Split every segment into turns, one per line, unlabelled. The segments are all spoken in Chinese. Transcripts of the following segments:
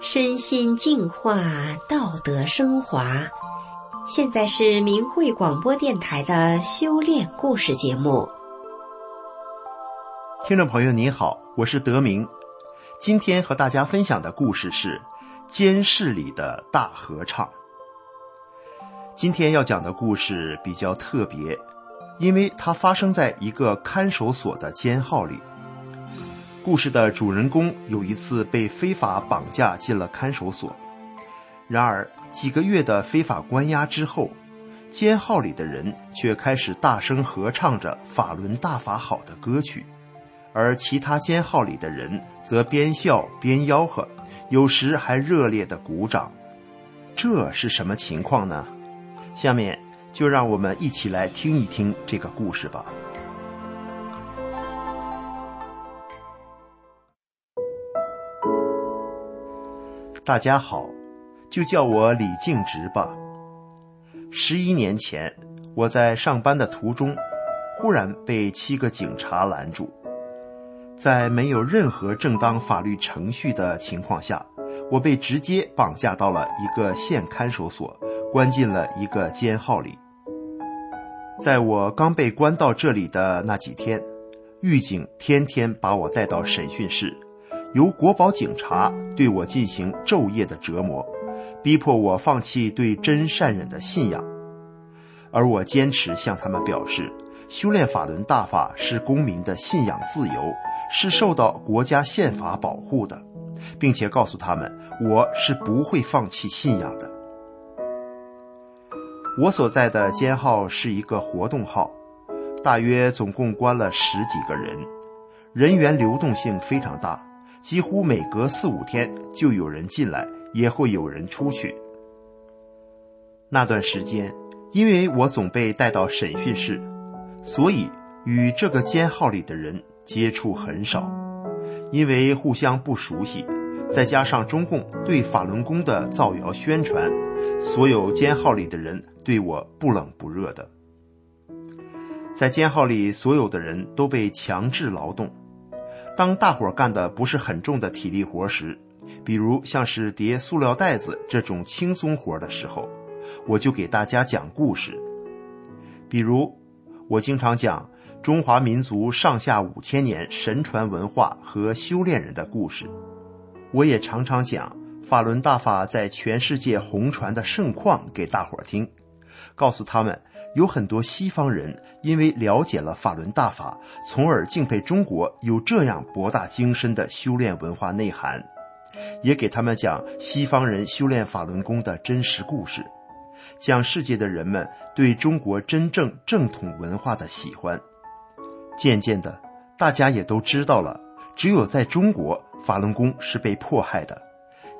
身心净化，道德升华。现在是明慧广播电台的修炼故事节目。
听众朋友，你好，我是德明。今天和大家分享的故事是监室里的大合唱。今天要讲的故事比较特别，因为它发生在一个看守所的监号里。故事的主人公有一次被非法绑架进了看守所，然而几个月的非法关押之后，监号里的人却开始大声合唱着“法轮大法好”的歌曲，而其他监号里的人则边笑边吆喝，有时还热烈的鼓掌。这是什么情况呢？下面就让我们一起来听一听这个故事吧。大家好，就叫我李静直吧。十一年前，我在上班的途中，忽然被七个警察拦住，在没有任何正当法律程序的情况下，我被直接绑架到了一个县看守所，关进了一个监号里。在我刚被关到这里的那几天，狱警天天把我带到审讯室。由国保警察对我进行昼夜的折磨，逼迫我放弃对真善忍的信仰，而我坚持向他们表示，修炼法轮大法是公民的信仰自由，是受到国家宪法保护的，并且告诉他们，我是不会放弃信仰的。我所在的监号是一个活动号，大约总共关了十几个人，人员流动性非常大。几乎每隔四五天就有人进来，也会有人出去。那段时间，因为我总被带到审讯室，所以与这个监号里的人接触很少。因为互相不熟悉，再加上中共对法轮功的造谣宣传，所有监号里的人对我不冷不热的。在监号里，所有的人都被强制劳动。当大伙干的不是很重的体力活时，比如像是叠塑料袋子这种轻松活的时候，我就给大家讲故事。比如，我经常讲中华民族上下五千年神传文化和修炼人的故事。我也常常讲法轮大法在全世界红传的盛况给大伙听，告诉他们。有很多西方人因为了解了法轮大法，从而敬佩中国有这样博大精深的修炼文化内涵，也给他们讲西方人修炼法轮功的真实故事，讲世界的人们对中国真正正统文化的喜欢。渐渐的，大家也都知道了，只有在中国法轮功是被迫害的，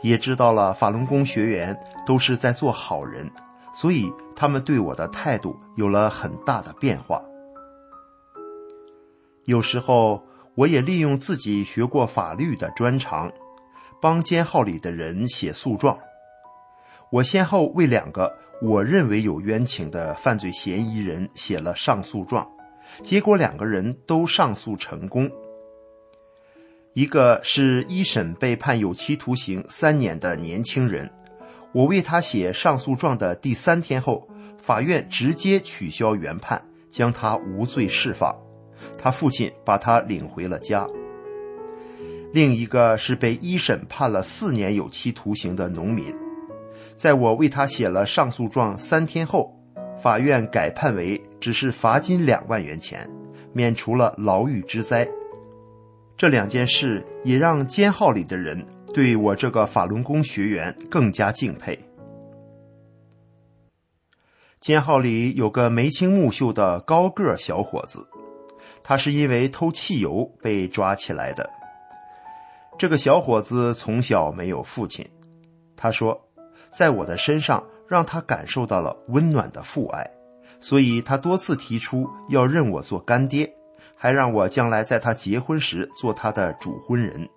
也知道了法轮功学员都是在做好人。所以，他们对我的态度有了很大的变化。有时候，我也利用自己学过法律的专长，帮监号里的人写诉状。我先后为两个我认为有冤情的犯罪嫌疑人写了上诉状，结果两个人都上诉成功。一个是一审被判有期徒刑三年的年轻人。我为他写上诉状的第三天后，法院直接取消原判，将他无罪释放。他父亲把他领回了家。另一个是被一审判了四年有期徒刑的农民，在我为他写了上诉状三天后，法院改判为只是罚金两万元钱，免除了牢狱之灾。这两件事也让监号里的人。对我这个法轮功学员更加敬佩。监号里有个眉清目秀的高个小伙子，他是因为偷汽油被抓起来的。这个小伙子从小没有父亲，他说，在我的身上让他感受到了温暖的父爱，所以他多次提出要认我做干爹，还让我将来在他结婚时做他的主婚人。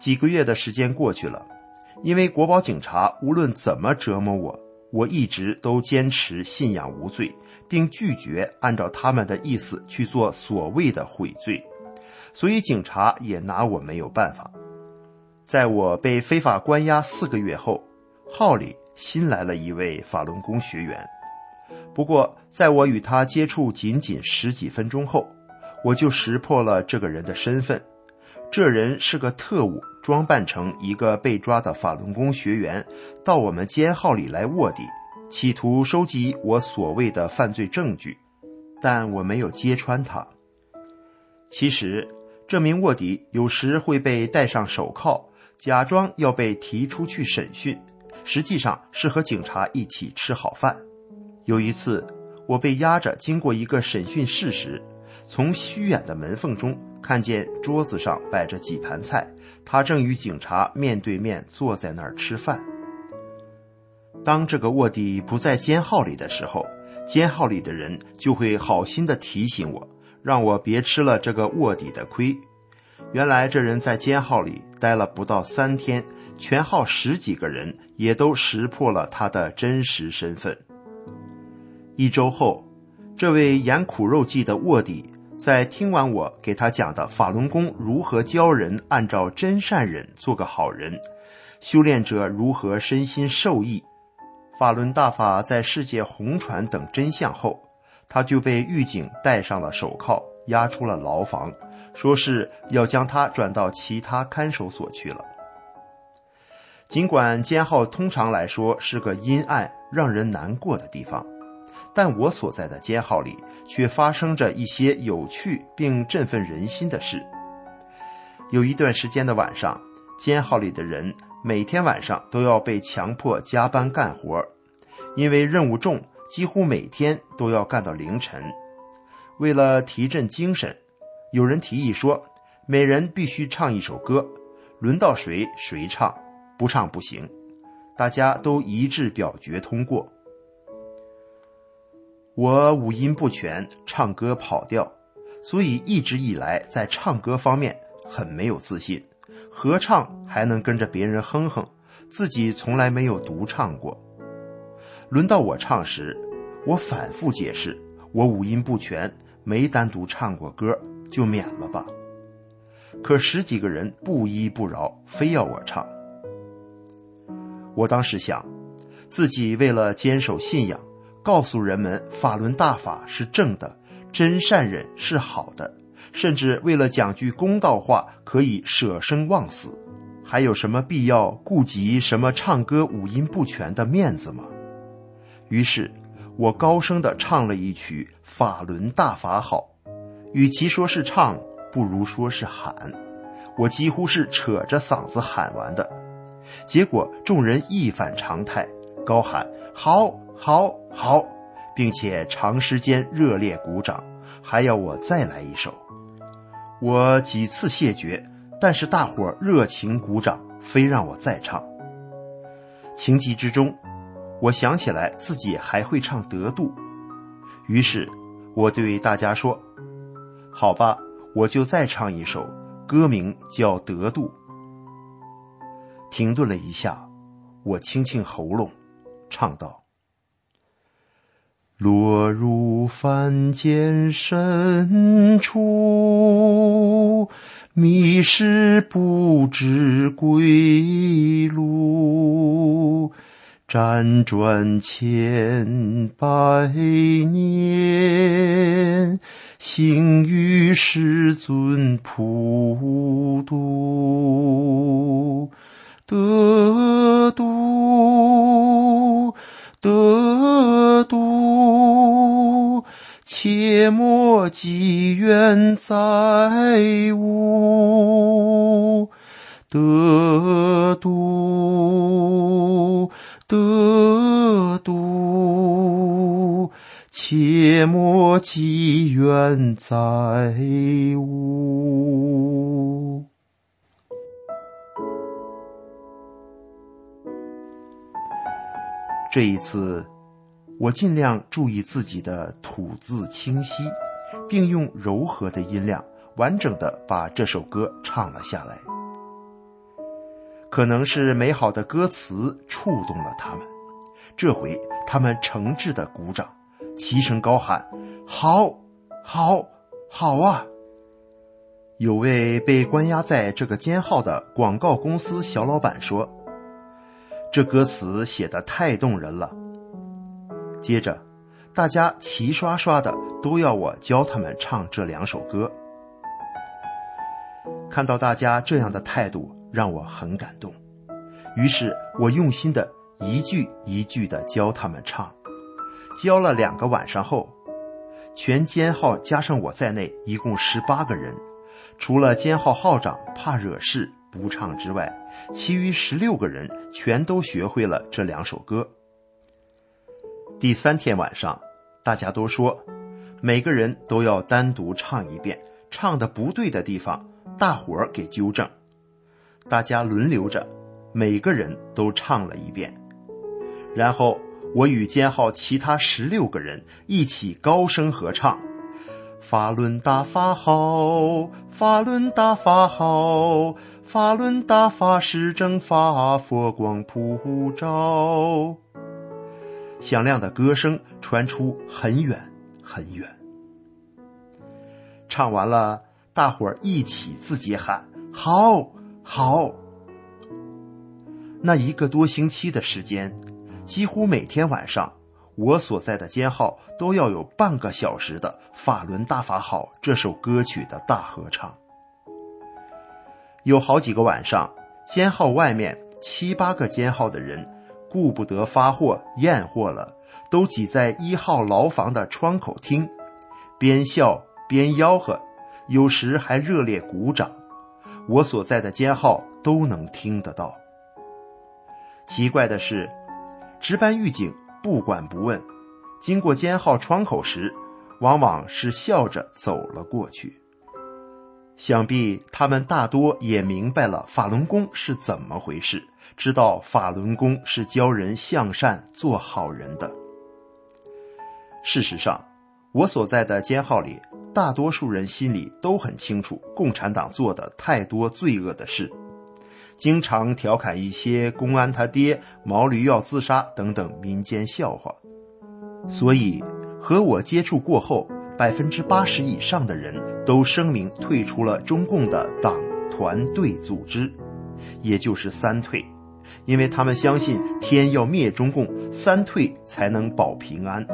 几个月的时间过去了，因为国宝警察无论怎么折磨我，我一直都坚持信仰无罪，并拒绝按照他们的意思去做所谓的悔罪，所以警察也拿我没有办法。在我被非法关押四个月后，号里新来了一位法轮功学员。不过，在我与他接触仅仅十几分钟后，我就识破了这个人的身份。这人是个特务，装扮成一个被抓的法轮功学员，到我们监号里来卧底，企图收集我所谓的犯罪证据，但我没有揭穿他。其实，这名卧底有时会被戴上手铐，假装要被提出去审讯，实际上是和警察一起吃好饭。有一次，我被押着经过一个审讯室时，从虚掩的门缝中。看见桌子上摆着几盘菜，他正与警察面对面坐在那儿吃饭。当这个卧底不在监号里的时候，监号里的人就会好心的提醒我，让我别吃了这个卧底的亏。原来这人在监号里待了不到三天，全号十几个人也都识破了他的真实身份。一周后，这位演苦肉计的卧底。在听完我给他讲的法轮功如何教人按照真善忍做个好人，修炼者如何身心受益，法轮大法在世界红传等真相后，他就被狱警戴上了手铐，押出了牢房，说是要将他转到其他看守所去了。尽管监号通常来说是个阴暗、让人难过的地方。但我所在的监号里却发生着一些有趣并振奋人心的事。有一段时间的晚上，监号里的人每天晚上都要被强迫加班干活，因为任务重，几乎每天都要干到凌晨。为了提振精神，有人提议说，每人必须唱一首歌，轮到谁谁唱，不唱不行。大家都一致表决通过。我五音不全，唱歌跑调，所以一直以来在唱歌方面很没有自信。合唱还能跟着别人哼哼，自己从来没有独唱过。轮到我唱时，我反复解释，我五音不全，没单独唱过歌，就免了吧。可十几个人不依不饶，非要我唱。我当时想，自己为了坚守信仰。告诉人们法轮大法是正的，真善忍是好的，甚至为了讲句公道话，可以舍生忘死，还有什么必要顾及什么唱歌五音不全的面子吗？于是，我高声的唱了一曲《法轮大法好》，与其说是唱，不如说是喊，我几乎是扯着嗓子喊完的，结果众人一反常态，高喊好。好好，并且长时间热烈鼓掌，还要我再来一首。我几次谢绝，但是大伙热情鼓掌，非让我再唱。情急之中，我想起来自己还会唱得度，于是我对大家说：“好吧，我就再唱一首，歌名叫《得度》。”停顿了一下，我清清喉咙，唱道。落入凡间深处，迷失不知归路。辗转千百年，幸遇师尊普渡，得度，切莫积怨在吾，得度，得度，切莫积怨在吾。这一次。我尽量注意自己的吐字清晰，并用柔和的音量完整的把这首歌唱了下来。可能是美好的歌词触动了他们，这回他们诚挚的鼓掌，齐声高喊：“好，好，好啊！”有位被关押在这个监号的广告公司小老板说：“这歌词写的太动人了。”接着，大家齐刷刷的都要我教他们唱这两首歌。看到大家这样的态度，让我很感动。于是我用心的一句一句的教他们唱。教了两个晚上后，全监号加上我在内，一共十八个人。除了监号号长怕惹事不唱之外，其余十六个人全都学会了这两首歌。第三天晚上，大家都说，每个人都要单独唱一遍，唱的不对的地方，大伙儿给纠正。大家轮流着，每个人都唱了一遍，然后我与监号其他十六个人一起高声合唱。法轮大法好，法轮大法好，法轮大法是正法，佛光普照。响亮的歌声传出很远很远。唱完了，大伙儿一起自己喊：“好，好！”那一个多星期的时间，几乎每天晚上。我所在的监号都要有半个小时的《法轮大法好》这首歌曲的大合唱。有好几个晚上，监号外面七八个监号的人顾不得发货验货了，都挤在一号牢房的窗口听，边笑边吆喝，有时还热烈鼓掌。我所在的监号都能听得到。奇怪的是，值班狱警。不管不问，经过监号窗口时，往往是笑着走了过去。想必他们大多也明白了法轮功是怎么回事，知道法轮功是教人向善、做好人的。事实上，我所在的监号里，大多数人心里都很清楚，共产党做的太多罪恶的事。经常调侃一些公安他爹、毛驴要自杀等等民间笑话，所以和我接触过后，百分之八十以上的人都声明退出了中共的党团队组织，也就是三退，因为他们相信天要灭中共，三退才能保平安。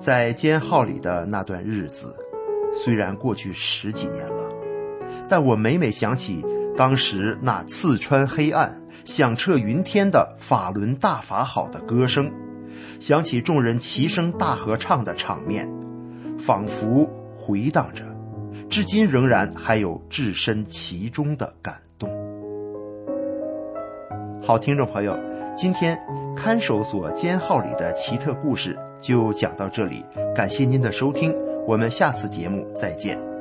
在监号里的那段日子，虽然过去十几年了。但我每每想起当时那刺穿黑暗、响彻云天的“法轮大法好”的歌声，想起众人齐声大合唱的场面，仿佛回荡着，至今仍然还有置身其中的感动。好，听众朋友，今天看守所监号里的奇特故事就讲到这里，感谢您的收听，我们下次节目再见。